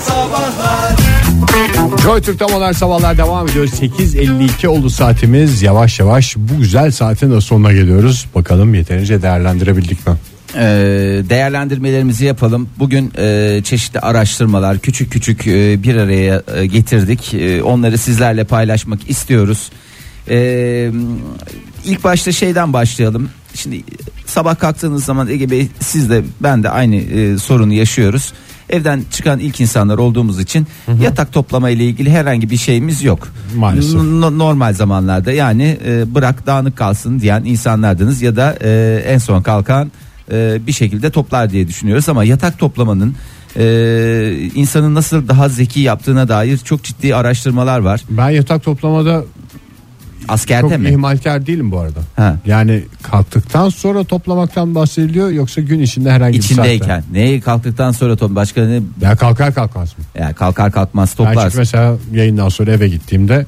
Sabahlar Joy Türk'te modern sabahlar devam ediyor. 8.52 oldu saatimiz. Yavaş yavaş bu güzel saatin de sonuna geliyoruz. Bakalım yeterince değerlendirebildik mi? Ee, değerlendirmelerimizi yapalım. Bugün e, çeşitli araştırmalar küçük küçük e, bir araya e, getirdik. E, onları sizlerle paylaşmak istiyoruz. E, ilk başta şeyden başlayalım. Şimdi sabah kalktığınız zaman Ege Bey siz de ben de aynı e, sorunu yaşıyoruz. Evden çıkan ilk insanlar olduğumuz için yatak toplama ile ilgili herhangi bir şeyimiz yok. Maalesef. N- normal zamanlarda yani e, bırak dağınık kalsın diyen insanlardınız ya da e, en son kalkan e, bir şekilde toplar diye düşünüyoruz ama yatak toplamanın e, insanı nasıl daha zeki yaptığına dair çok ciddi araştırmalar var. Ben yatak toplamada Askerde çok mi? ihmalkar değilim bu arada. Ha. Yani kalktıktan sonra toplamaktan bahsediliyor yoksa gün içinde herhangi bir İçindeyken. saatte. Neyi kalktıktan sonra top başka ne? Ya kalkar kalkmaz mı? Yani kalkar kalkmaz Ben çünkü toplarsın. mesela yayından sonra eve gittiğimde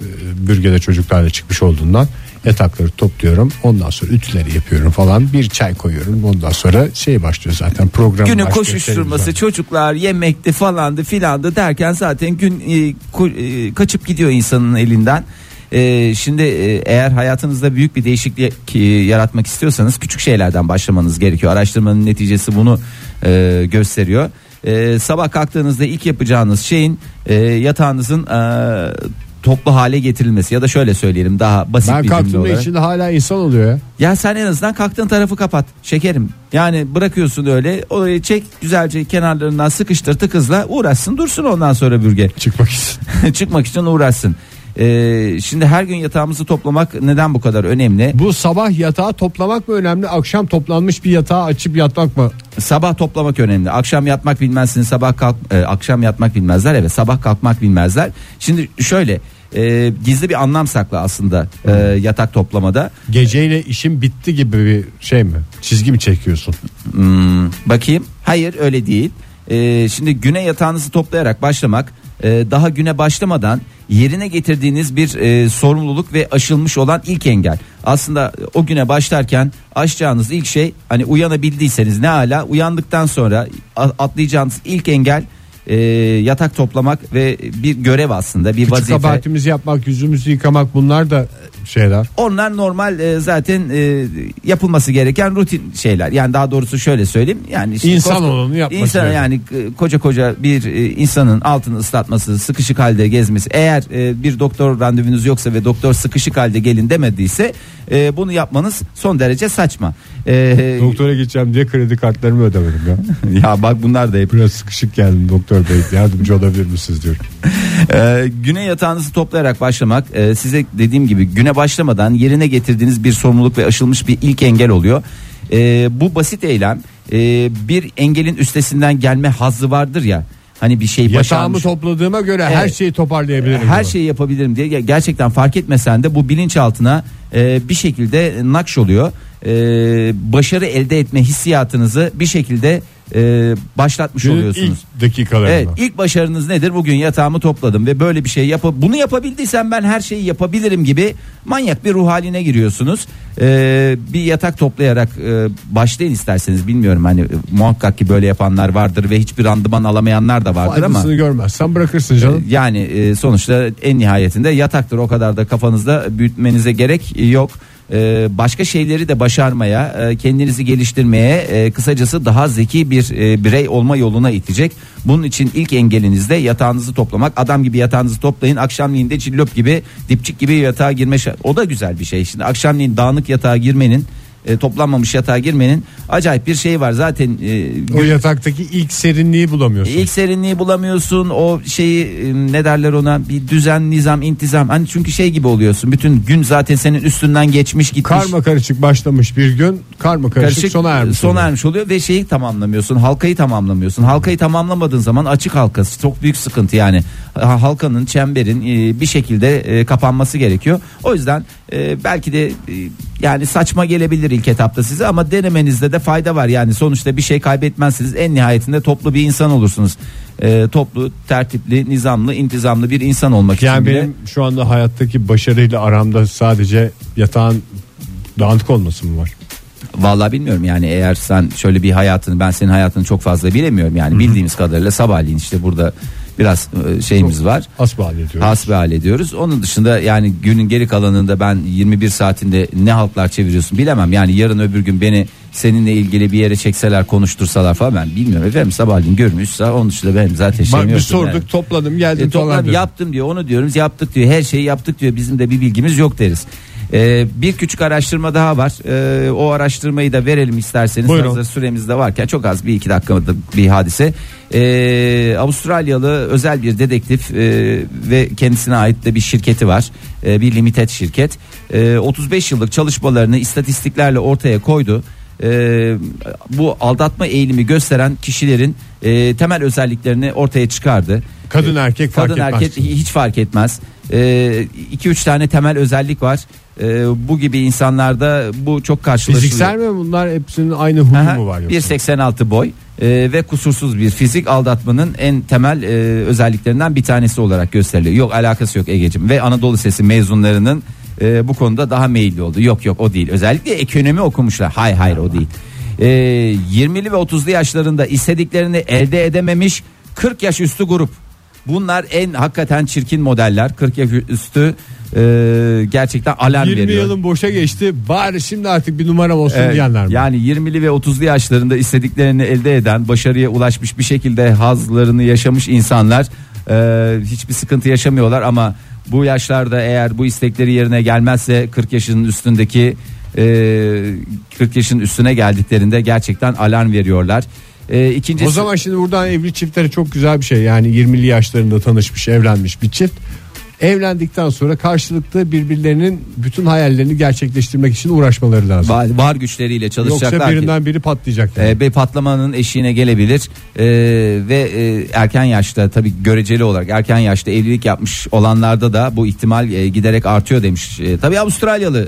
e, bürgede çocuklarla çıkmış olduğundan yatakları topluyorum. Ondan sonra ütüleri yapıyorum falan. Bir çay koyuyorum. Ondan sonra şey başlıyor zaten program Günü başlıyor, koşuşturması çocuklar yemekti falandı filandı derken zaten gün e, ko- e, kaçıp gidiyor insanın elinden. E, şimdi e, eğer hayatınızda büyük bir değişiklik e, yaratmak istiyorsanız küçük şeylerden başlamanız gerekiyor. Araştırmanın neticesi bunu e, gösteriyor. E, sabah kalktığınızda ilk yapacağınız şeyin e, yatağınızın e, toplu hale getirilmesi ya da şöyle söyleyelim daha basit Ben bir cümle olarak. içinde hala insan oluyor ya. Ya sen en azından kalktığın tarafı kapat şekerim. Yani bırakıyorsun öyle orayı çek güzelce kenarlarından sıkıştır tıkızla uğraşsın dursun ondan sonra bürge. Çıkmak için. Çıkmak için uğraşsın. Ee, şimdi her gün yatağımızı toplamak neden bu kadar önemli? Bu sabah yatağı toplamak mı önemli? Akşam toplanmış bir yatağı açıp yatmak mı? Sabah toplamak önemli. Akşam yatmak bilmezsin. Sabah kalk e, akşam yatmak bilmezler. Evet sabah kalkmak bilmezler. Şimdi şöyle e, gizli bir anlam saklı aslında e, yatak toplamada. Geceyle işim bitti gibi bir şey mi? Çizgi mi çekiyorsun? Hmm, bakayım. Hayır öyle değil. Ee, şimdi güne yatağınızı toplayarak başlamak e, daha güne başlamadan yerine getirdiğiniz bir e, sorumluluk ve aşılmış olan ilk engel. Aslında o güne başlarken aşacağınız ilk şey hani uyanabildiyseniz ne hala uyandıktan sonra atlayacağınız ilk engel e, yatak toplamak ve bir görev aslında bir Küçük vazife. kabahatimizi yapmak, yüzümüzü yıkamak bunlar da şeyler. Onlar normal e, zaten e, yapılması gereken rutin şeyler. Yani daha doğrusu şöyle söyleyeyim. Yani şimdi İnsan koska- olanı yapması İnsan gereken. yani e, koca koca bir e, insanın altını ıslatması, sıkışık halde gezmesi. Eğer e, bir doktor randevunuz yoksa ve doktor sıkışık halde gelin demediyse e, bunu yapmanız son derece saçma. E, Doktora gideceğim diye kredi kartlarımı ödemedim ya. ya bak bunlar da hep Biraz sıkışık geldim doktor bey yardımcı olabilir misiniz diyorum. Ee, güne yatağınızı toplayarak başlamak e, size dediğim gibi güne başlamadan yerine getirdiğiniz bir sorumluluk ve aşılmış bir ilk engel oluyor. Ee, bu basit eylem e, bir engelin üstesinden gelme hazzı vardır ya. Hani bir şey Yatağımı başarmış. topladığıma göre her Evet. şeyi toparlayabilirim. Her diyor. şeyi yapabilirim diye Ger- gerçekten fark etmesen de bu bilinçaltına e, bir şekilde nakş oluyor. E, başarı elde etme hissiyatınızı bir şekilde e, başlatmış Günün oluyorsunuz. ilk dakikalarında. Evet ilk başarınız nedir? Bugün yatağımı topladım ve böyle bir şey yap bunu yapabildiysem ben her şeyi yapabilirim gibi manyak bir ruh haline giriyorsunuz. Ee, bir yatak toplayarak e, başlayın isterseniz bilmiyorum hani e, muhakkak ki böyle yapanlar vardır ve hiçbir randıman alamayanlar da vardır ama Faydasını görmezsen bırakırsın canım. yani e, sonuçta en nihayetinde yataktır o kadar da kafanızda büyütmenize gerek yok. E, başka şeyleri de başarmaya, e, kendinizi geliştirmeye, e, kısacası daha zeki bir e, birey olma yoluna itecek. Bunun için ilk engeliniz de yatağınızı toplamak. Adam gibi yatağınızı toplayın. Akşamleyin de cillop gibi, dipçik gibi yatağa girme. O da güzel bir şey. Şimdi akşamleyin dağınık yatağa girmenin e, toplanmamış yatağa girmenin acayip bir şey var. Zaten e, O yataktaki ilk serinliği bulamıyorsun. İlk serinliği bulamıyorsun. O şeyi e, ne derler ona? Bir düzen nizam intizam. Hani çünkü şey gibi oluyorsun. Bütün gün zaten senin üstünden geçmiş gitmiş. Karma karışık başlamış bir gün karma karışık, sona ermiş. sona oluyor. ermiş oluyor ve şeyi tamamlamıyorsun halkayı tamamlamıyorsun. Halkayı tamamlamadığın zaman açık halkası çok büyük sıkıntı yani. Ha- halkanın çemberin e, bir şekilde e, kapanması gerekiyor. O yüzden e, belki de e, yani saçma gelebilir ilk etapta size ama denemenizde de fayda var. Yani sonuçta bir şey kaybetmezsiniz. En nihayetinde toplu bir insan olursunuz. E, toplu tertipli nizamlı intizamlı bir insan olmak Yani için bile benim şu anda hayattaki başarıyla aramda sadece yatağın dağınık olması mı var? Vallahi bilmiyorum. Yani eğer sen şöyle bir hayatını ben senin hayatını çok fazla bilemiyorum. Yani bildiğimiz kadarıyla sabahleyin işte burada biraz e, şeyimiz var. Asbal ediyoruz. Hasbihal ediyoruz. Onun dışında yani günün geri kalanında ben 21 saatinde ne haltlar çeviriyorsun bilemem. Yani yarın öbür gün beni seninle ilgili bir yere çekseler konuştursalar falan ben bilmiyorum. Efendim sabahleyin görmüşse onun dışında benim zaten şeyim Bak bir yoktur sorduk yani. topladım geldim E, falan. toplam dedim. yaptım diyor onu diyoruz yaptık diyor her şeyi yaptık diyor bizim de bir bilgimiz yok deriz. E, bir küçük araştırma daha var E, o araştırmayı da verelim isterseniz Buyurun. hazır süremiz de varken çok az bir iki dakikalık bir hadise. E, Avustralyalı özel bir dedektif e, ve kendisine ait de bir şirketi var E, bir limited şirket E, 35 yıllık çalışmalarını istatistiklerle ortaya koydu. E, bu aldatma eğilimi gösteren kişilerin e, temel özelliklerini ortaya çıkardı. Kadın erkek fark Kadın etmez. erkek hiç fark etmez. 2-3 tane temel özellik var. Ee, bu gibi insanlarda bu çok karşılaşılıyor. Fiziksel mi bunlar hepsinin aynı huyu Aha, mu var yoksa? 1.86 boy e, ve kusursuz bir fizik aldatmanın en temel e, özelliklerinden bir tanesi olarak gösteriliyor. Yok alakası yok Ege'cim ve Anadolu Sesi mezunlarının e, bu konuda daha meyilli oldu. Yok yok o değil. Özellikle ekonomi okumuşlar. Hayır hayır o değil. E, 20'li ve 30'lu yaşlarında istediklerini elde edememiş 40 yaş üstü grup. Bunlar en hakikaten çirkin modeller. 40 yaş üstü e, gerçekten alarm 20 veriyor. yılın boşa geçti bari şimdi artık bir numaram olsun Evet, diyenler mi? Yani 20'li ve 30'lu yaşlarında istediklerini elde eden, başarıya ulaşmış bir şekilde hazlarını yaşamış insanlar e, hiçbir sıkıntı yaşamıyorlar ama bu yaşlarda eğer bu istekleri yerine gelmezse 40 yaşının üstündeki 40 yaşın üstüne geldiklerinde gerçekten alarm veriyorlar. E, ikincisi O zaman şimdi buradan evli çiftlere çok güzel bir şey. Yani 20'li yaşlarında tanışmış, evlenmiş bir çift. Evlendikten sonra karşılıklı birbirlerinin bütün hayallerini gerçekleştirmek için uğraşmaları lazım. var, var güçleriyle çalışacaklar Yoksa ki- birinden biri patlayacak. Yani. e, bir patlamanın eşiğine gelebilir E, ve e, erken yaşta tabii göreceli olarak erken yaşta evlilik yapmış olanlarda da bu ihtimal e, giderek artıyor demiş. E, tabii Avustralyalı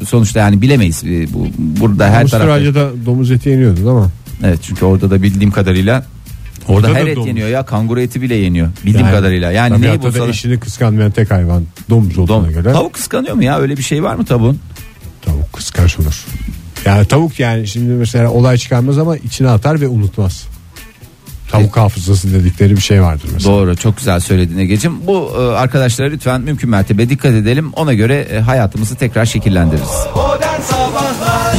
e, sonuçta yani bilemeyiz E, bu burada her tarafta. Avustralya'da domuz eti yeniyordu değil mi? Evet çünkü orada da bildiğim kadarıyla orada Orada her da et domuz. yeniyor ya kanguru eti bile yeniyor bildiğim Yani kadarıyla. Yani neyi tabiatta da bulsalar eşini kıskanmayan tek hayvan domuz olduğuna Dom- göre Tavuk kıskanıyor mu ya öyle bir şey var mı tavuğun? tavuk kıskanç olur. Yani tavuk yani şimdi mesela olay çıkarmaz ama içine atar ve unutmaz. Tavuk hafızası dedikleri bir şey vardır mesela. Doğru çok güzel söyledin Ege'cim. Bu e, arkadaşlara lütfen mümkün mertebe dikkat edelim. Ona göre e, hayatımızı tekrar şekillendiririz. Modern Sabahlar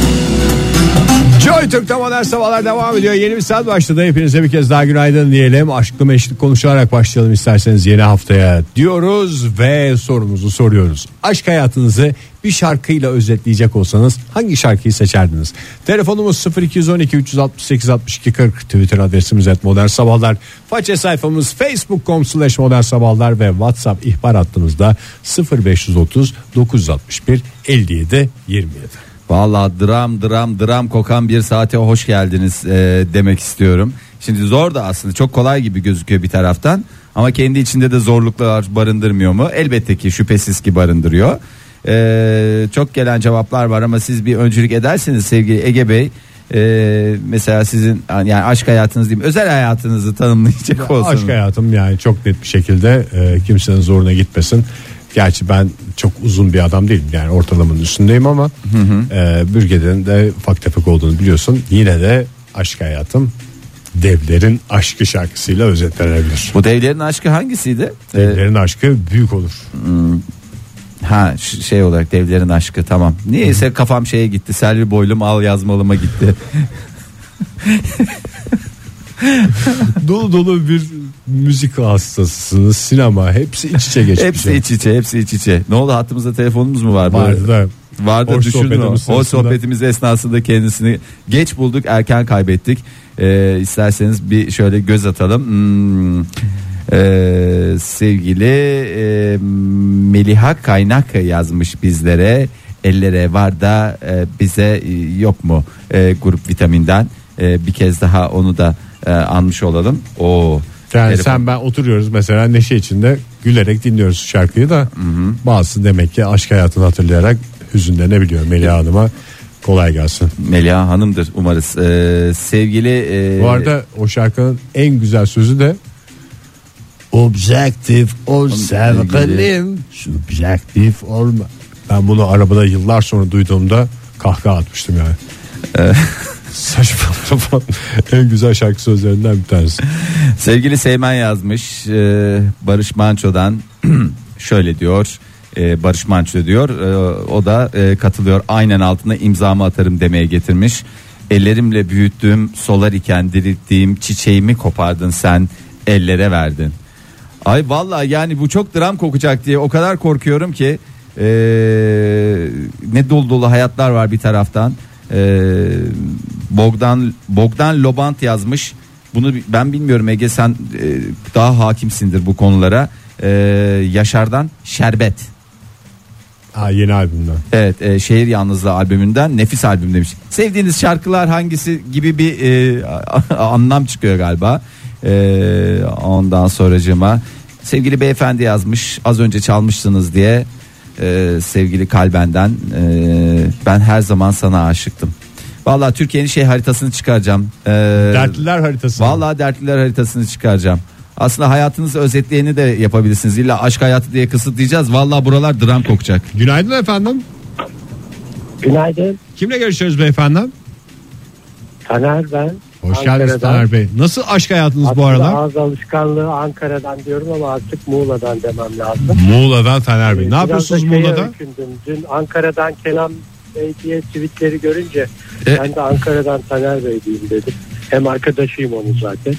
Joy Türk'te modern sabahlar devam ediyor. Yeni bir saat başladı. Hepinize bir kez daha günaydın diyelim. Aşklı meşlik konuşarak başlayalım isterseniz yeni haftaya diyoruz ve sorumuzu soruyoruz. Aşk hayatınızı bir şarkıyla özetleyecek olsanız hangi şarkıyı seçerdiniz? Telefonumuz 0212 368 62 40 Twitter adresimiz et modern sabahlar. Faça sayfamız facebook.com slash modern sabahlar ve whatsapp ihbar hattımızda 0530 961 57 27. Vallahi dram dram dram kokan bir saate hoş geldiniz e, demek istiyorum. Şimdi zor da aslında çok kolay gibi gözüküyor bir taraftan ama kendi içinde de zorluklar barındırmıyor mu? Elbette ki şüphesiz ki barındırıyor. E, çok gelen cevaplar var ama siz bir öncülük ederseniz sevgili Ege Bey e, mesela sizin yani aşk hayatınız diyeyim özel hayatınızı tanımlayacak olsanız. Aşk hayatım yani çok net bir şekilde e, kimsenin zoruna gitmesin. Gerçi ben çok uzun bir adam değilim yani ortalamanın üstündeyim ama e, bürgeden de ufak tefek olduğunu biliyorsun. Yine de aşk hayatım devlerin aşkı şarkısıyla özetlenebilir. Bu devlerin aşkı hangisiydi? E, Devlerin aşkı büyük olur. Ha ş- şey olarak devlerin aşkı tamam. Niyeyse kafam şeye gitti. Selvi boylum al yazmalıma gitti. dolu dolu bir müzik hastasısınız sinema hepsi iç içe geçmiş. hepsi iç içe, hepsi iç içe. Ne oldu hattımızda telefonumuz mu var? Vardı da Vardı Hoş sohbetimiz O sırasında. sohbetimiz esnasında kendisini geç bulduk, erken kaybettik. Ee, isterseniz bir şöyle göz atalım. Hmm. Ee, sevgili e, Meliha Kaynak yazmış bizlere. Ellere var da e, bize e, yok mu e, grup vitaminden? E, bir kez daha onu da e, anmış olalım. O Yani sen ben oturuyoruz mesela neşe içinde gülerek dinliyoruz şarkıyı da bazısı demek ki aşk hayatını hatırlayarak hüzünlenebiliyor Melih Hanım'a kolay gelsin. Meliha Hanım'dır umarız. Ee, sevgili e, Bu arada o şarkının en güzel sözü de Objektif ol sevgilim Subjektif olma Ben bunu arabada yıllar sonra duyduğumda kahkaha atmıştım yani. Saçma sapan en güzel şarkı sözlerinden bir tanesi. Sevgili Seymen yazmış e, Barış Manço'dan şöyle diyor. e, Barış Manço diyor. e, o da katılıyor. Aynen altına imzamı atarım demeye getirmiş. Ellerimle büyüttüğüm solar iken dirilttiğim çiçeğimi kopardın sen ellere verdin. Ay vallahi yani bu çok dram kokacak diye o kadar korkuyorum ki e, ne dolu dolu hayatlar var bir taraftan. E, Bogdan Bogdan Lobant yazmış. Bunu ben bilmiyorum Ege sen e, daha hakimsindir bu konulara. E, Yaşar'dan Şerbet. Ha, yeni albümden. Evet e, Şehir Yalnızlığı albümünden nefis albüm demiş. Sevdiğiniz şarkılar hangisi gibi bir e, anlam çıkıyor galiba. E, ondan sonracığıma sevgili beyefendi yazmış az önce çalmıştınız diye e, sevgili kalbenden e, ben her zaman sana aşıktım. Vallahi Türkiye'nin şey haritasını çıkaracağım. E, Dertliler haritası. Vallahi dertliler haritasını çıkaracağım. Aslında hayatınızı özetleyeni de yapabilirsiniz. İlla aşk hayatı diye kısıtlayacağız. Vallahi buralar dram kokacak. Günaydın efendim. Günaydın. Kimle görüşüyoruz beyefendi? Taner ben. Hoş geldiniz Ankara'dan. Taner Bey. Nasıl aşk hayatınız bu Aslında aralar? Ağız alışkanlığı Ankara'dan diyorum ama artık Muğla'dan demem lazım. Muğla'dan Taner Bey. Ne Biraz yapıyorsunuz da şeye Muğla'da? öykündüm. Dün Ankara'dan Kenan Bey diye tweetleri görünce E- ben de Ankara'dan Taner Bey diyeyim dedim. Hem arkadaşıyım onun zaten.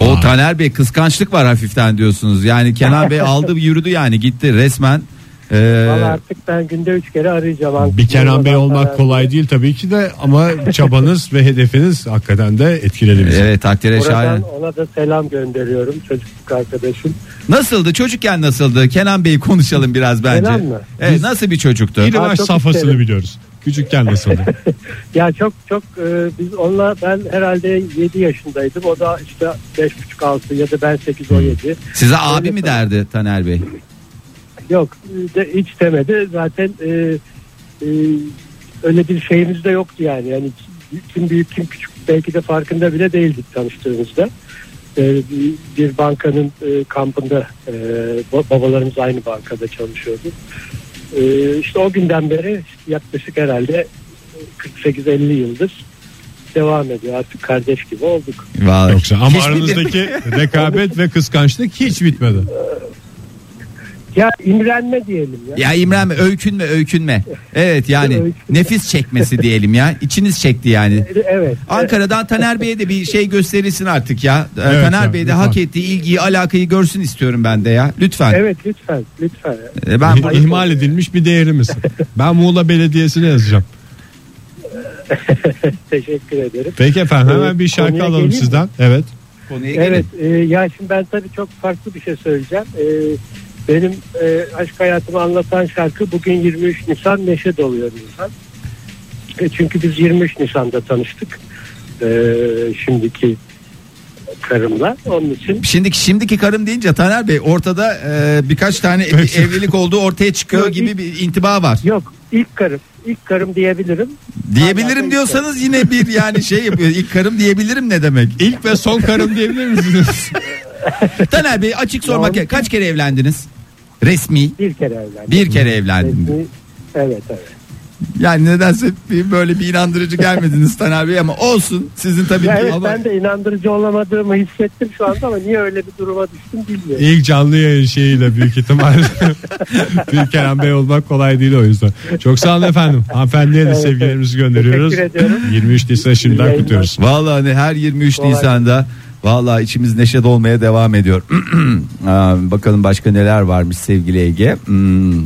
O Taner Bey kıskançlık var hafiften diyorsunuz. Yani Kenan Bey aldı yürüdü yani gitti resmen. Ee, artık ben günde üç kere arayacağım. Ankara- Bir Kenan Bey olmak Taner kolay değil tabii ki de ama çabanız ve hedefiniz hakikaten de etkiledi bizi. evet takdire Buradan şayan. ona da selam gönderiyorum çocukluk arkadaşım. Nasıldı çocukken nasıldı? Kenan Bey konuşalım biraz bence. Kenan mı? Evet, nasıl bir çocuktu? Çok safhasını isterim. biliyoruz. Küçükken nasıldı? Ya çok çok e, biz onunla ben herhalde 7 yaşındaydım. O da işte 5,5 6 ya da ben 8 Hmm. 17. Size abi Öyle mi derdi Taner Bey? Yok de, hiç demedi. Zaten e, e, öyle bir şeyimiz de yoktu yani. Yani kim büyük kim küçük belki de farkında bile değildik tanıştığımızda. E, bir- bankanın e, kampında e, ba- babalarımız aynı bankada çalışıyordu. E, işte o günden beri yaklaşık herhalde 48-50 yıldır devam ediyor. Artık kardeş gibi olduk. Vallahi. Yoksa ama Hiçbir- aranızdaki rekabet ve kıskançlık hiç bitmedi. Ya imrenme diyelim ya. Ya İmran Bey öykünme öykünme. Evet yani Öykünme. nefis çekmesi diyelim ya. İçiniz çekti yani. Evet. Ankara'dan Taner Bey'e de bir şey gösterilsin artık ya. Ee, Evet Taner ya, Bey de lütfen. hak ettiği ilgiyi, alakayı görsün istiyorum ben de ya. Lütfen. Evet lütfen lütfen. Ee, Ben İh- İhmal edilmiş bir değerimiz. Ben Muğla Belediyesi'ne yazacağım. Teşekkür ederim. Peki efendim hemen Ee, bir şarkı konuya alalım geleyim mi? sizden. Evet. konuya gelin. Evet e, ya şimdi ben tabii çok farklı bir şey söyleyeceğim. E, benim e, aşk hayatımı anlatan şarkı bugün 23 Nisan neşe doluyor Nisan. E, çünkü biz 23 Nisan'da tanıştık. E, şimdiki karımla. Onun için Şimdiki şimdiki karım deyince Taner Bey ortada e, birkaç tane ev- evlilik olduğu ortaya çıkıyor Yok, gibi ilk- bir intiba var. yok ilk karım. ilk karım diyebilirim. Diyebilirim diyorsanız yine bir yani şey yapıyor. İlk karım diyebilirim ne demek? İlk ve son karım diyebilir misiniz? Taner Bey açık sormak Ya, kaç kere evlendiniz? Resmi Bir kere evlendim. bir kere evlendim. Resmi- Evet evet. Yani nedense bir böyle bir inandırıcı gelmediniz Taner Bey ama olsun sizin tabii Ya ki evet ama ben de inandırıcı olamadığımı hissettim şu anda ama niye öyle bir duruma düştüm bilmiyorum. İlk canlı yayın şeyiyle büyük ihtimalle. bir Kerem Bey olmak kolay değil o yüzden. Çok sağ olun efendim. Hanımefendiye de Evet, sevgilerimizi gönderiyoruz. Teşekkür ediyorum. 23 Nisan şimdiden kutluyoruz. Vallahi hani her 23 Kolay Nisan'da vallahi içimiz neşe dolmaya devam ediyor. Bakalım başka neler varmış sevgili Ege. Hmm,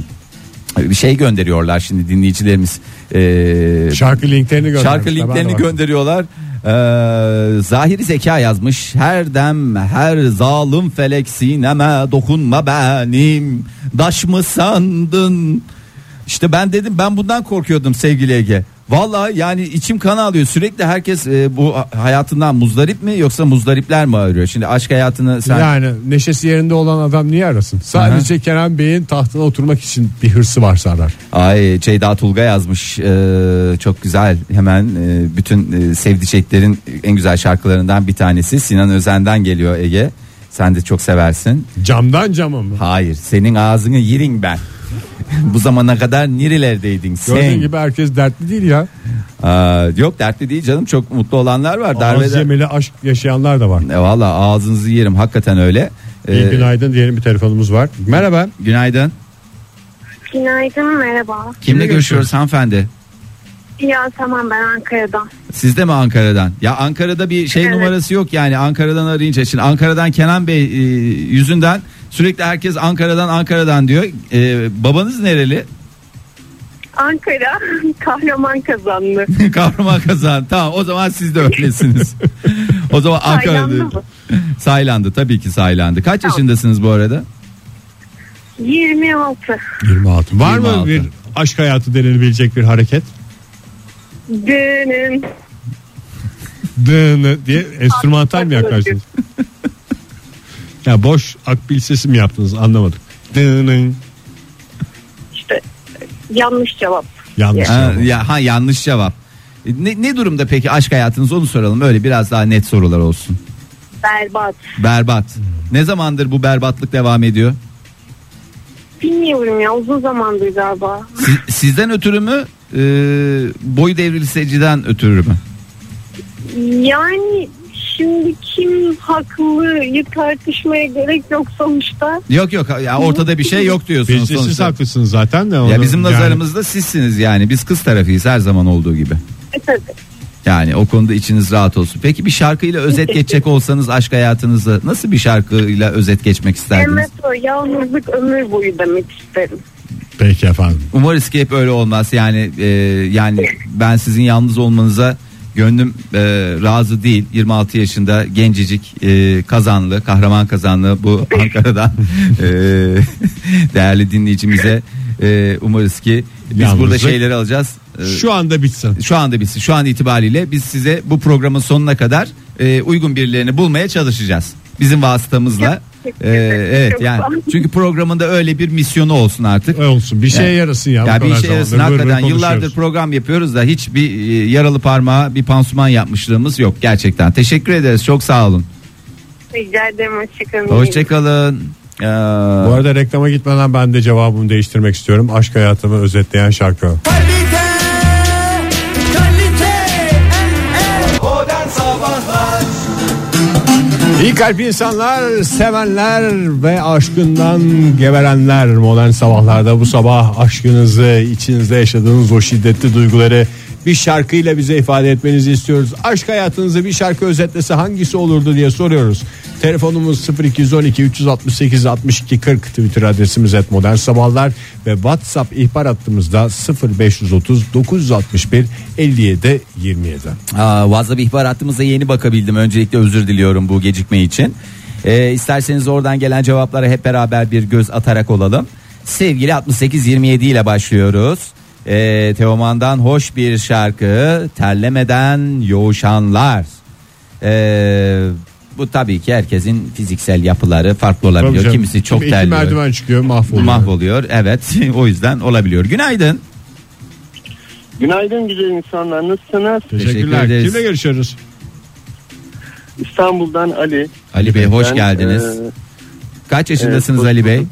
Bir şey gönderiyorlar şimdi dinleyicilerimiz. Ee, Şarkı linklerini. Şarkı linklerini gönderiyorlar. Ee, Zahiri Zeka yazmış. Her dem her zalim felek sineme dokunma benim. Daş mı sandın? İşte ben dedim ben bundan korkuyordum sevgili Ege. Vallahi yani içim kan alıyor. Sürekli herkes e, bu hayatından muzdarip mi yoksa muzdaripler mi arıyor? Şimdi aşk hayatını sen Yani neşesi yerinde olan adam niye arasın? Sadece Kerem Bey'in tahtına oturmak için bir hırsı varsa arar. Ay Ceyda Tulga yazmış Ee, çok güzel hemen e, bütün e, sevdiceklerin en güzel şarkılarından bir tanesi Sinan Özen'den geliyor Ege sen de çok seversin Camdan cama mı? hayır senin ağzını yirin ben Bu zamana kadar nerelerdeydin Gördüğün sen? gibi herkes dertli değil ya. Aa, yok dertli değil canım çok mutlu olanlar var. Az Darbeden. yemeli aşk yaşayanlar da var. E, Valla ağzınızı yerim hakikaten öyle. İyi Ee, günaydın diyelim bir telefonumuz var. Merhaba. günaydın. Günaydın merhaba. Kimle görüşüyoruz hanımefendi? Ya tamam ben Ankara'dan. Siz de mi Ankara'dan? Ya Ankara'da bir şey Evet. numarası yok yani Ankara'dan arayınca. Şimdi Ankara'dan Kenan Bey e, yüzünden sürekli herkes Ankara'dan Ankara'dan diyor. E, babanız nereli? Ankara kahraman kazandı. Kahraman kazan. Tamam o zaman siz de öylesiniz. o zaman Ankara'da. mı? Saylandı tabii ki saylandı. Kaç Tamam. yaşındasınız bu arada? 26. 26. Var 26. mı bir aşk hayatı denilebilecek bir hareket? Dünün. Dını diye enstrümantal mi yakarsınız? Ya boş akbil sesi mi yaptınız anlamadık. Dının. İşte yanlış cevap. Yanlış. Ha, cevap. ya ha yanlış cevap. E, Ne, ne durumda peki aşk hayatınız onu soralım. Öyle biraz daha net sorular olsun. Berbat. Berbat. Ne zamandır bu berbatlık devam ediyor? Bilmiyorum ya uzun zamandır galiba. Siz- sizden ötürü mü? E, boy devrilseciden ötürü mü? Yani şimdi kim haklıyı tartışmaya gerek yok sonuçta. Yok yok ya ortada bir şey yok diyorsunuz Bizce siz sonuçta. haklısınız zaten de. Ya onu- bizim yani- nazarımızda sizsiniz yani. Biz kız tarafıyız her zaman olduğu gibi. E tabii. Yani o konuda içiniz rahat olsun. Peki bir şarkıyla özet geçecek olsanız aşk hayatınızı nasıl bir şarkıyla özet geçmek isterdiniz? Emeto yalnızlık ömür boyu demek isterim. Peki efendim. Umarız ki hep öyle olmaz. Yani e, yani ben sizin yalnız olmanıza gönlüm e, razı değil. 26 yaşında gencecik e, kazanlı, kahraman kazanlı bu Ankara'dan e, değerli dinleyicimize e, umarız ki biz Yalnızlık. burada şeyleri alacağız. E, Şu anda bitsin. şu anda bitsin. Şu an itibariyle biz size bu programın sonuna kadar e, uygun birilerini bulmaya çalışacağız. Bizim vasıtamızla. Teşekkür ederim. evet Çok yani sağ olun. çünkü programında öyle bir misyonu olsun artık. Olsun bir şeye Yani- yarasın ya. bu Ya bir kadar işe yarasın zamandır. Vır vır hakikaten yıllardır program yapıyoruz da hiç bir e, yaralı parmağa bir pansuman yapmışlığımız yok gerçekten. Teşekkür ederiz çok sağ olun. Rica ederim hoşçakalın. Hoşçakalın. Ee, Bu arada reklama gitmeden ben de cevabımı değiştirmek istiyorum. Aşk hayatımı özetleyen şarkı. Kalite, kalp insanlar, sevenler ve aşkından geberenler modern sabahlarda bu sabah aşkınızı, içinizde yaşadığınız o şiddetli duyguları bir şarkıyla bize ifade etmenizi istiyoruz. Aşk hayatınızı bir şarkı özetlese hangisi olurdu diye soruyoruz. Telefonumuz 0212 368 62 40 Twitter adresimiz et modern sabahlar ve WhatsApp ihbar hattımızda 0530 961 57 27. Aa, WhatsApp ihbar hattımıza yeni bakabildim. Öncelikle özür diliyorum bu gecikme için. Ee, isterseniz oradan gelen cevaplara hep beraber bir göz atarak olalım. Sevgili 6827 ile başlıyoruz. Ee, Teoman'dan hoş bir şarkı terlemeden yoğuşanlar. Ee, bu tabii ki herkesin fiziksel yapıları farklı olabiliyor. canım. Kimisi çok Kimi terliyor. iki merdiven çıkıyor mahvoluyor. Mahvoluyor. Evet o yüzden olabiliyor. Günaydın. Günaydın güzel insanlar nasılsınız? Teşekkür Teşekkürler. ederiz. Kimle görüşüyoruz? İstanbul'dan Ali. Ali Bey hoş Ben, geldiniz. e, Kaç yaşındasınız evet, Ali Bey?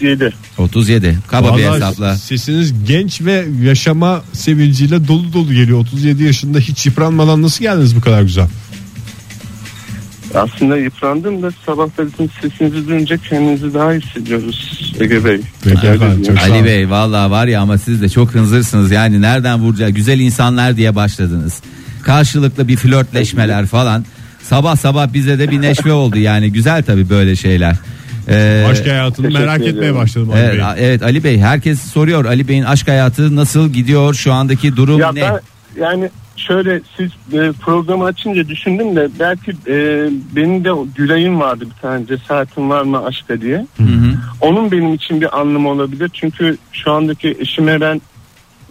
37. 37. Kaba bir Vallahi hesapla. Sesiniz genç ve yaşama sevinciyle dolu dolu geliyor. 37 yaşında hiç yıpranmadan nasıl geldiniz bu kadar güzel? Aslında yıprandım da sabah sizin sesinizi duyunca kendinizi daha iyi hissediyoruz Ege Bey. Peki efendim, diyeyim. çok sağ Ali. Bey vallahi var ya ama siz de çok hınzırsınız. Yani nereden vuracak? Güzel insanlar diye başladınız. Karşılıklı bir flörtleşmeler falan. Sabah sabah bize de bir neşve oldu yani. Güzel tabii böyle şeyler. Ee, Aşk hayatını merak etmeye başladım Ali evet, Bey. evet Ali Bey herkes soruyor Ali Bey'in aşk hayatı nasıl gidiyor şu andaki durum Ya ne? ben yani şöyle siz e, programı açınca düşündüm de belki e, benim de o Gülay'ım vardı bir tane cesaretin var mı aşka diye. Hı hı. Onun benim için bir anlamı olabilir. Çünkü şu andaki eşime ben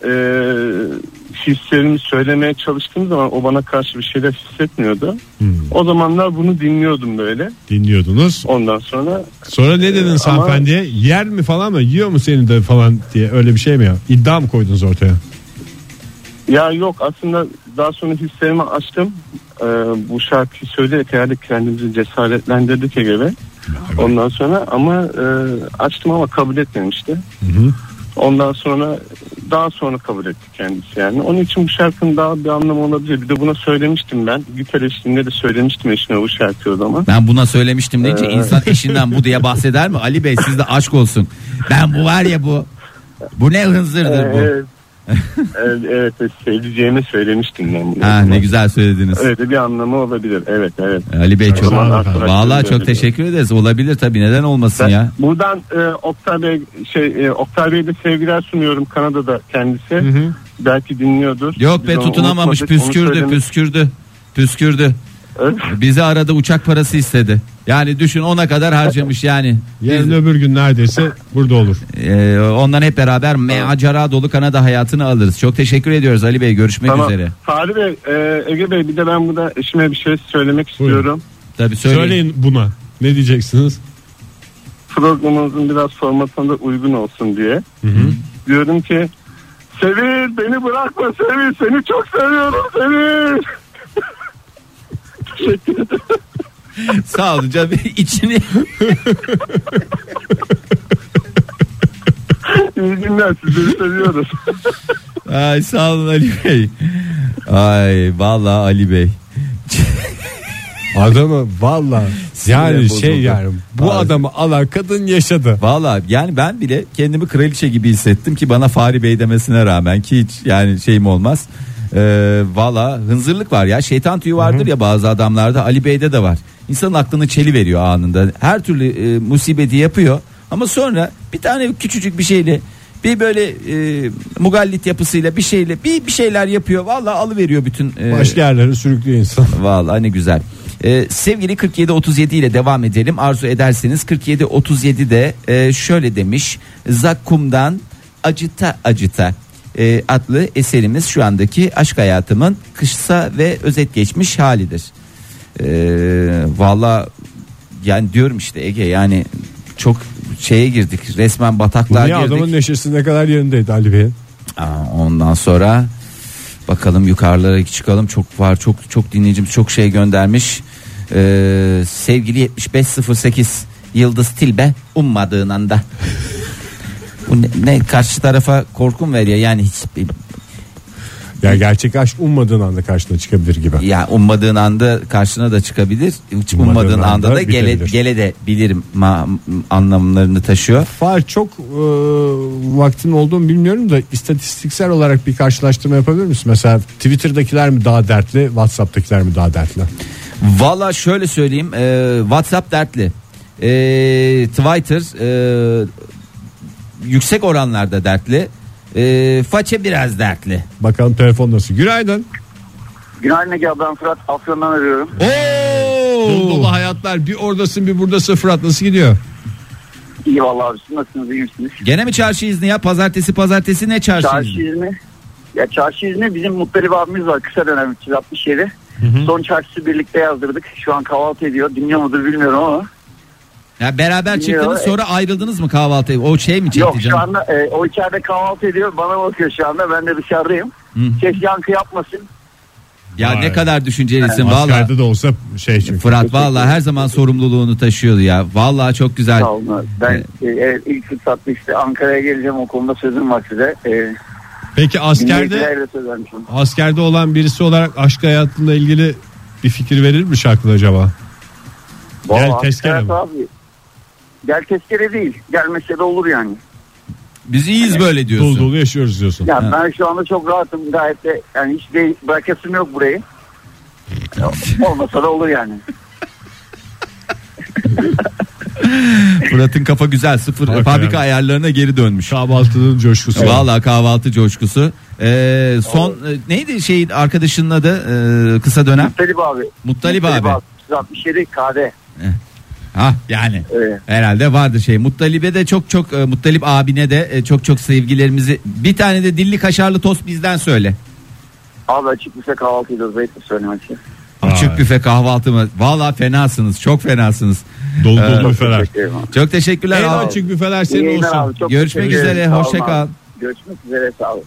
e, hislerimi söylemeye çalıştığım zaman o bana karşı bir şeyler hissetmiyordu. Hmm, O zamanlar bunu dinliyordum böyle. dinliyordunuz. Ondan sonra Sonra ne dediniz Ama- hanımefendiye? Yer mi falan mı? Yiyor mu seni de falan diye öyle bir şey mi ya? İddia mı koydunuz ortaya? ya yok aslında daha sonra hislerimi açtım. E, bu şarkıyı söyleyerek herhalde kendimizi cesaretlendirdik Ege Bey. Ondan sonra ama e, açtım ama kabul etmemişti. Ondan sonra daha sonra kabul etti kendisi yani. Onun için bu şarkının daha bir anlamı olabilir. Bir de buna söylemiştim ben. Gitar eşliğinde de söylemiştim eşime bu şarkıyı o zaman. Ben buna söylemiştim deyince Ee. insan eşinden bu diye bahseder mi? Ali Bey sizde aşk olsun. Ben bu var ya bu. Bu ne hınzırdır bu. Evet. evet, evet, evet, sevdiceğime söylemiştim ben bunu. Ha, ne güzel söylediniz. Öyle bir anlamı olabilir. Evet evet. Ali Bey çok Vallahi çok teşekkür ederiz. Olabilir tabii neden olmasın Ben ya. buradan e, Oktay Bey şey e, Oktay Bey'e de sevgiler sunuyorum Kanada'da kendisi. Belki dinliyordur. Yok Biz be tutunamamış püskürdü püskürdü. Püskürdü. Bizi arada uçak parası istedi. Yani düşün ona kadar harcamış yani. Yarın öbür gün neredeyse burada olur. Ee, ondan hep beraber macera dolu Kanada hayatını alırız. Çok teşekkür ediyoruz Ali Bey. Görüşmek Tamam. üzere. Fahri Bey, e, Ege Bey bir de ben burada eşime bir şey söylemek istiyorum. Tabii söyleyin. Söyleyin buna. Ne diyeceksiniz? Programımızın biraz formatına da uygun olsun diye. Diyorum ki Sevil beni bırakma Sevil seni çok seviyorum Sevil. Sağ olun canım. İçini İyi günler sizleri seviyoruz. Ay sağ olun Ali Bey. Ay vallahi Ali Bey. Adamı valla yani bozuldu. şey yani bu Vallahi. adamı alan kadın yaşadı. Vallahi yani ben bile kendimi kraliçe gibi hissettim ki bana Fahri Bey demesine rağmen ki hiç yani şeyim olmaz. Ee, Valla hınzırlık var ya şeytan tüyü vardır ya bazı adamlarda Ali Bey'de de var. İnsanın aklını çeli veriyor anında. Her türlü e, musibeti yapıyor ama sonra bir tane küçücük bir şeyle bir böyle e, mugallit yapısıyla bir şeyle bir bir şeyler yapıyor. Vallahi alıveriyor bütün e, Başka yerlere sürüklüyor insan. Vallahi ne güzel. Ee, sevgili 4737 ile devam edelim. Arzu ederseniz 4737'de e, şöyle demiş. Zakkum'dan acıta acıta e, adlı eserimiz şu andaki aşk hayatımın kısa ve özet geçmiş halidir. Ee, Valla yani diyorum işte Ege yani çok şeye girdik resmen bataklığa Niye girdik. adamın neşesi ne kadar yerindeydi Ali? Aa, ondan sonra bakalım yukarılara çıkalım çok var çok çok dinleyicimiz çok şey göndermiş Ee, sevgili 7508 Yıldız Tilbe ummadığın anda bu ne, ne karşı tarafa korkum veriyor yani hiç Ya gerçek aşk ummadığın anda karşına çıkabilir gibi. ya ummadığın anda karşına da çıkabilir hiç Ummadığın ummadığın anda, anda da gele, gele de bilirim ma- anlamlarını taşıyor Fahir çok e, vaktin olduğunu bilmiyorum da istatistiksel olarak bir karşılaştırma yapabilir misin? Mesela Twitter'dakiler mi daha dertli, WhatsApp'takiler mi daha dertli? Valla şöyle söyleyeyim e, WhatsApp dertli E, Twitter e, yüksek oranlarda dertli e, Façe biraz dertli Bakalım telefon nasıl? Günaydın. Günaydın Ege ben Fırat Afyon'dan arıyorum. Dolu dolu hayatlar bir oradasın bir buradasın Fırat nasıl gidiyor? İyi vallahi abi siz nasılsınız iyi misiniz? Gene mi çarşı izni ya pazartesi pazartesi ne çarşı, Çarşı izni? izni. Ya çarşı izni bizim Muttalip abimiz var kısa dönem 367. Son çarşısı birlikte yazdırdık. Şu an kahvaltı ediyor. Dinliyor mudur bilmiyorum ama. Ya beraber çıktınız sonra ayrıldınız mı kahvaltıya o şey mi çekti Yok şu canım? anda e, o içeride kahvaltı ediyor. Bana bakıyor şu anda. Ben de dışarıdayım. Hı. Ses yankı yapmasın. Ya Vay. ne kadar düşüncelisin valla. Askerde de olsa şey çünkü. Fırat valla her zaman sorumluluğunu taşıyordu ya. Valla çok güzel. Sağ olun. Ben e, evet, ilk fırsatta işte Ankara'ya geleceğim. O konuda sözüm var size. E, Peki askerde askerde olan birisi olarak aşk hayatında ilgili bir fikir verir mi şarkıda acaba? Gel Vallahi tezkere evet mi? abi. Gel tezkere değil. Gelmese de olur yani. Biz iyiyiz böyle diyorsun. Dolu dolu yaşıyoruz diyorsun. Ya Ha. ben şu anda çok rahatım gayet de yani hiç de bırakasım yok burayı. Olmasa da olur yani. Fırat'ın kafa güzel sıfır Bak fabrika ya. ayarlarına geri dönmüş. Kahvaltının coşkusu. Valla kahvaltı coşkusu. Ee, son e, neydi şeyin arkadaşının adı e, kısa dönem? Muttalip abi. Muttalip abi. 367 KD. Ha yani Evet. herhalde vardı şey. Muttalip'e de çok çok e, Muttalip abine de e, çok çok sevgilerimizi. Bir tane de dilli kaşarlı tost bizden söyle. Abi açık büfe kahvaltı ediyoruz. Ayıp söylemek için. Açık büfe kahvaltı mı? Valla fenasınız. Çok fenasınız. Dolu Ee, dolu büfeler. Teşekkür. Çok teşekkürler. En abi. açık büfeler İyi senin yayınlar olsun. abi, çok Görüşmek üzere, hoşça kal. Görüşmek üzere sağ olun.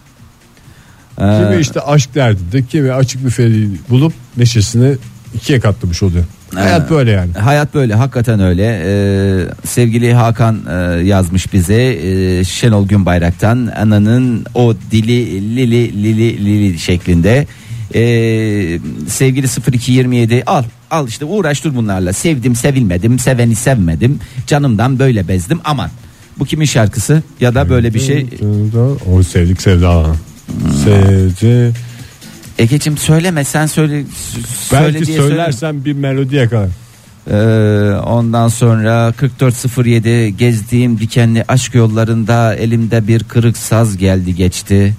Ee, Kimi işte aşk derdinde kimi açık büfeyi bulup neşesini ikiye katlamış oluyor. Hayat böyle yani. Hayat böyle hakikaten öyle. Ee, sevgili Hakan e, yazmış bize e, Şenol Günbayrak'tan ananın o dili lili lili lili şeklinde. Ee, sevgili 0227 al al işte uğraş dur bunlarla sevdim sevilmedim seveni sevmedim canımdan böyle bezdim aman bu kimin şarkısı ya da böyle bir şey O sevdik sevda. Sevdi. Egeciğim söyleme sen söyle söyle Belki diye söyle. söylersen bir melodi yakalar. Ee, ondan sonra 4407 gezdiğim dikenli aşk yollarında elimde bir kırık saz geldi geçti.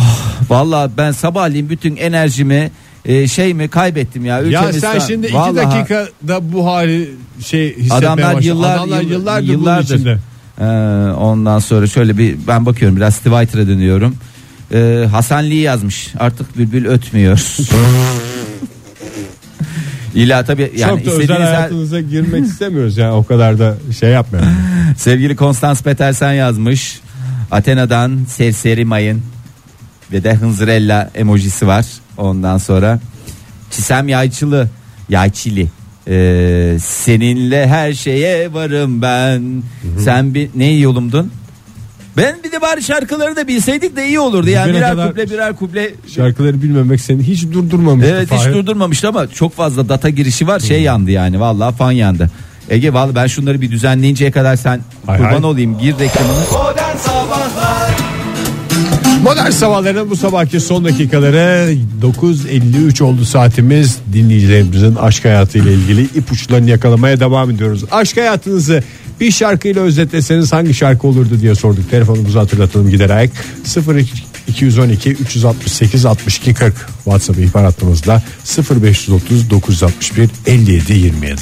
Oh, Vallahi ben sabahleyin bütün enerjimi e, şey mi kaybettim ya. Ya Ülkemiz sen sa- şimdi iki Vallahi, dakikada bu hali şey hissetmeye adamlar başladın. yıllar Adamlar yıllardır, yıllardır. bunun içinde. Ee, ondan sonra şöyle bir ben bakıyorum biraz Twitter'a dönüyorum. Ee, Hasan Lee yazmış. Artık bülbül ötmüyor. İlla tabii yani Çok da özel hayatınıza girmek istemiyoruz yani o kadar da şey yapmayalım. Sevgili Konstans Petersen yazmış. Athena'dan serseri mayın ve de hınzırella emojisi var. Ondan sonra Çisem Yayçılı Yayçili Ee, seninle her şeye varım ben. Sen bir ne yolumdun? Ben bir de bari şarkıları da bilseydik de iyi olurdu. Yani Bugüne birer kadar- kuple birer kuple. Şarkıları bilmemek seni hiç durdurmamış. Evet hiç durdurmamıştı ama çok fazla data girişi var. Şey yandı yani vallahi fan yandı. Ege vallahi ben şunları bir düzenleyinceye kadar sen Hay kurban hay. olayım gir reklamını. Modern Sabahlar Modern sabahların bu sabahki son dakikaları 9.53 oldu saatimiz. Dinleyicilerimizin aşk hayatıyla ilgili ipuçlarını yakalamaya devam ediyoruz. Aşk hayatınızı bir şarkıyla özetleseniz hangi şarkı olurdu diye sorduk. Telefonumuzu hatırlatalım giderek 0212 368 62 40 WhatsApp ihbar hattımızda 0530 961 57 27.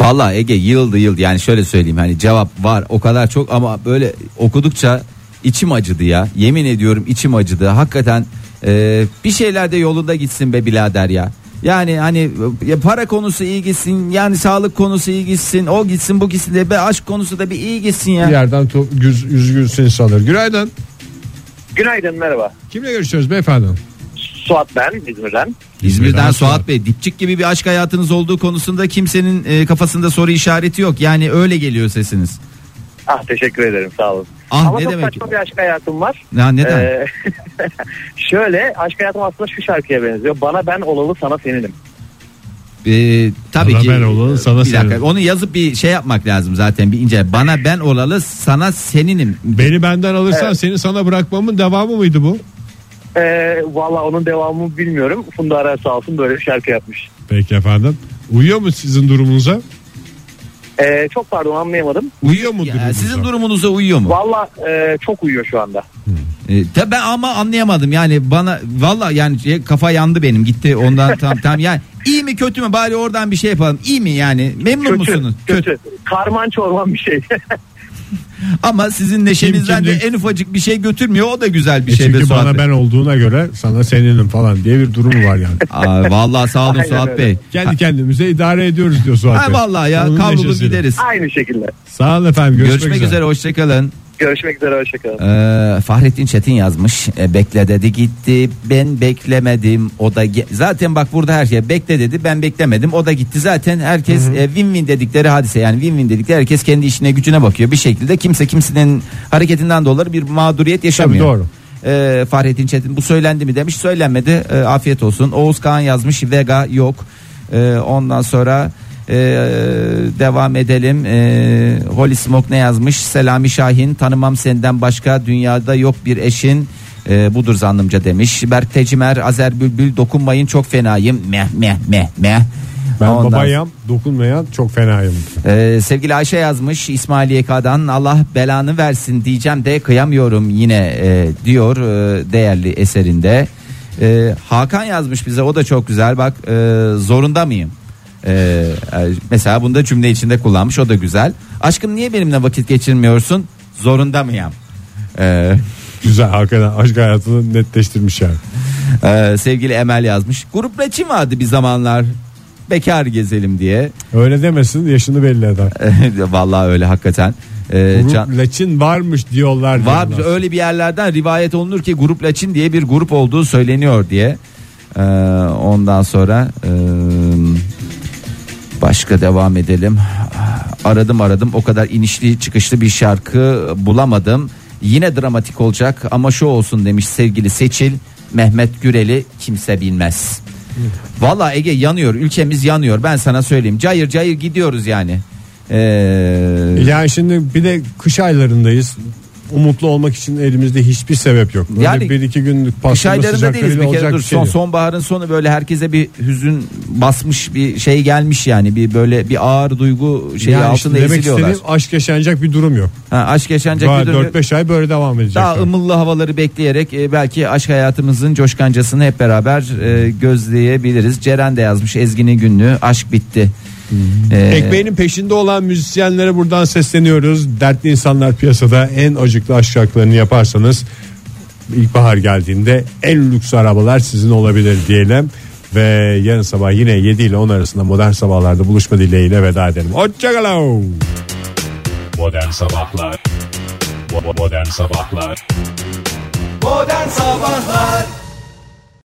Vallahi Ege yıldı yıldı yani şöyle söyleyeyim hani cevap var o kadar çok ama böyle okudukça içim acıdı ya. Yemin ediyorum içim acıdı. Hakikaten e, bir şeyler de yolunda gitsin be birader ya. Yani hani ya para konusu iyi gitsin yani sağlık konusu iyi gitsin o gitsin bu gitsin de be aşk konusu da bir iyi gitsin ya. Bir yerden to- yüz, yüz gülsün insanlar. Günaydın. Günaydın merhaba. Kimle görüşüyoruz beyefendi? Suat ben İzmir'den. İzmir'den Suat Bey dipçik gibi bir aşk hayatınız olduğu konusunda kimsenin e, kafasında soru işareti yok. Yani öyle geliyor sesiniz. Ah teşekkür ederim sağ olun. Ah, Ama ne çok demek? saçma bir aşk hayatım var. Ya neden? Ee, şöyle aşk hayatım aslında şu şarkıya benziyor. Bana ben olalı sana seninim. Ee, tabii Bana ki. ben olalı, sana bir dakika, seninim. Onu yazıp bir şey yapmak lazım zaten bir ince. Bana ben olalı sana seninim. Beni benden alırsan Evet. seni sana bırakmamın devamı mıydı bu? Ee, Valla onun devamını bilmiyorum. Funda Arar sağ olsun böyle bir şarkı yapmış. Peki efendim. Uyuyor mu sizin durumunuza? Ee, çok pardon anlayamadım. Uyuyor mu durumunuza? sizin durumunuza uyuyor mu? Valla e, çok uyuyor şu anda. Ee, tabii ben ama anlayamadım yani bana valla yani şey, kafa yandı benim gitti ondan tam tam yani iyi mi kötü mü bari oradan bir şey yapalım iyi mi yani memnun Kötü, musunuz? kötü. Karman çorman bir şey. Ama sizin neşenizden de kimlik- en ufacık bir şey götürmüyor o da güzel bir E şey be çünkü Suat bana Bey. ben olduğuna göre sana seninim falan diye bir durumu var yani. Aa, vallahi sağ olun Aynen Suat öyle. Bey. Kendi kendimize idare ediyoruz diyor Suat Ha, Bey. vallahi ya neşesiyle. gideriz. Aynı şekilde. Sağ olun efendim. Görüşmek, Görüşmek, üzere hoşçakalın. Görüşmek üzere hoşçakalın. Ee, Fahrettin Çetin yazmış. E, bekle dedi gitti. Ben beklemedim. O da ge- zaten bak burada her şey bekle dedi. Ben beklemedim. O da gitti. Zaten herkes e, win-win dedikleri hadise yani win-win dedikleri herkes kendi işine gücüne bakıyor. Bir şekilde kimse kimsenin hareketinden dolayı bir mağduriyet Tabii yaşamıyor. doğru. Ee, Fahrettin Çetin bu söylendi mi demiş. Söylenmedi. Ee, afiyet olsun. Oğuz Kağan yazmış. Vega yok. Ee, ondan sonra e, devam edelim. E, Holy Smoke ne yazmış? Selami Şahin tanımam senden başka dünyada yok bir eşin. E, budur zannımca demiş. Berk Tecimer Azer Bülbül dokunmayın çok fenayım. Meh meh meh meh. Ben Ondan- babayam dokunmayan çok fenayım. ee, sevgili Ayşe yazmış İsmail YK'dan Allah belanı versin diyeceğim de kıyamıyorum yine e, diyor e, değerli eserinde. E, Hakan yazmış bize o da çok güzel bak e, zorunda mıyım? E, e, mesela bunu da cümle içinde kullanmış o da güzel. Aşkım niye benimle vakit geçirmiyorsun? Zorunda mıyım? E, Güzel hakikaten aşk hayatını netleştirmiş yani. e, sevgili Emel yazmış. Grup reçim vardı bir zamanlar bekar gezelim diye. Öyle demesin yaşını belli eder. Vallahi öyle hakikaten. E, Grup Can- Laçin varmış diyorlar. Var diyorlar. öyle bir yerlerden rivayet olunur ki Grup Laçin diye bir grup olduğu söyleniyor diye. Ee, ondan sonra e, Başka devam edelim. Aradım aradım o kadar inişli çıkışlı bir şarkı bulamadım. Yine dramatik olacak ama şu olsun demiş sevgili Seçil. Mehmet Gürel'i kimse bilmez. Valla Ege yanıyor ülkemiz yanıyor ben sana söyleyeyim. Cayır cayır gidiyoruz yani. Ee, Yani şimdi bir de kış aylarındayız. Umutlu olmak için elimizde hiçbir sebep yok. Böyle Yani bir iki günlük Kış aylarında değiliz bir kere dur şey son, sonbaharın sonu böyle herkese bir hüzün basmış bir şey gelmiş yani bir böyle bir ağır duygu şeyi yani işte altında demek eziliyorlar. istediğim aşk yaşanacak bir durum yok. Ha, aşk yaşanacak Daha bir durum yok. 4-5 ay böyle devam edecek. Daha ımıllı havaları bekleyerek e, belki aşk hayatımızın coşkancasını hep beraber e, gözleyebiliriz. Ceren de yazmış Ezgi'nin günlüğü aşk bitti. E, Ekmeğinin peşinde olan müzisyenlere buradan sesleniyoruz. Dertli insanlar piyasada en acıklı aşk şarkılarını yaparsanız ilkbahar geldiğinde en lüks arabalar sizin olabilir diyelim. Ve yarın sabah yine 7 ile 10 arasında modern sabahlarda buluşma dileğiyle veda edelim. Hoşçakalın. Modern Sabahlar Modern Sabahlar Modern Sabahlar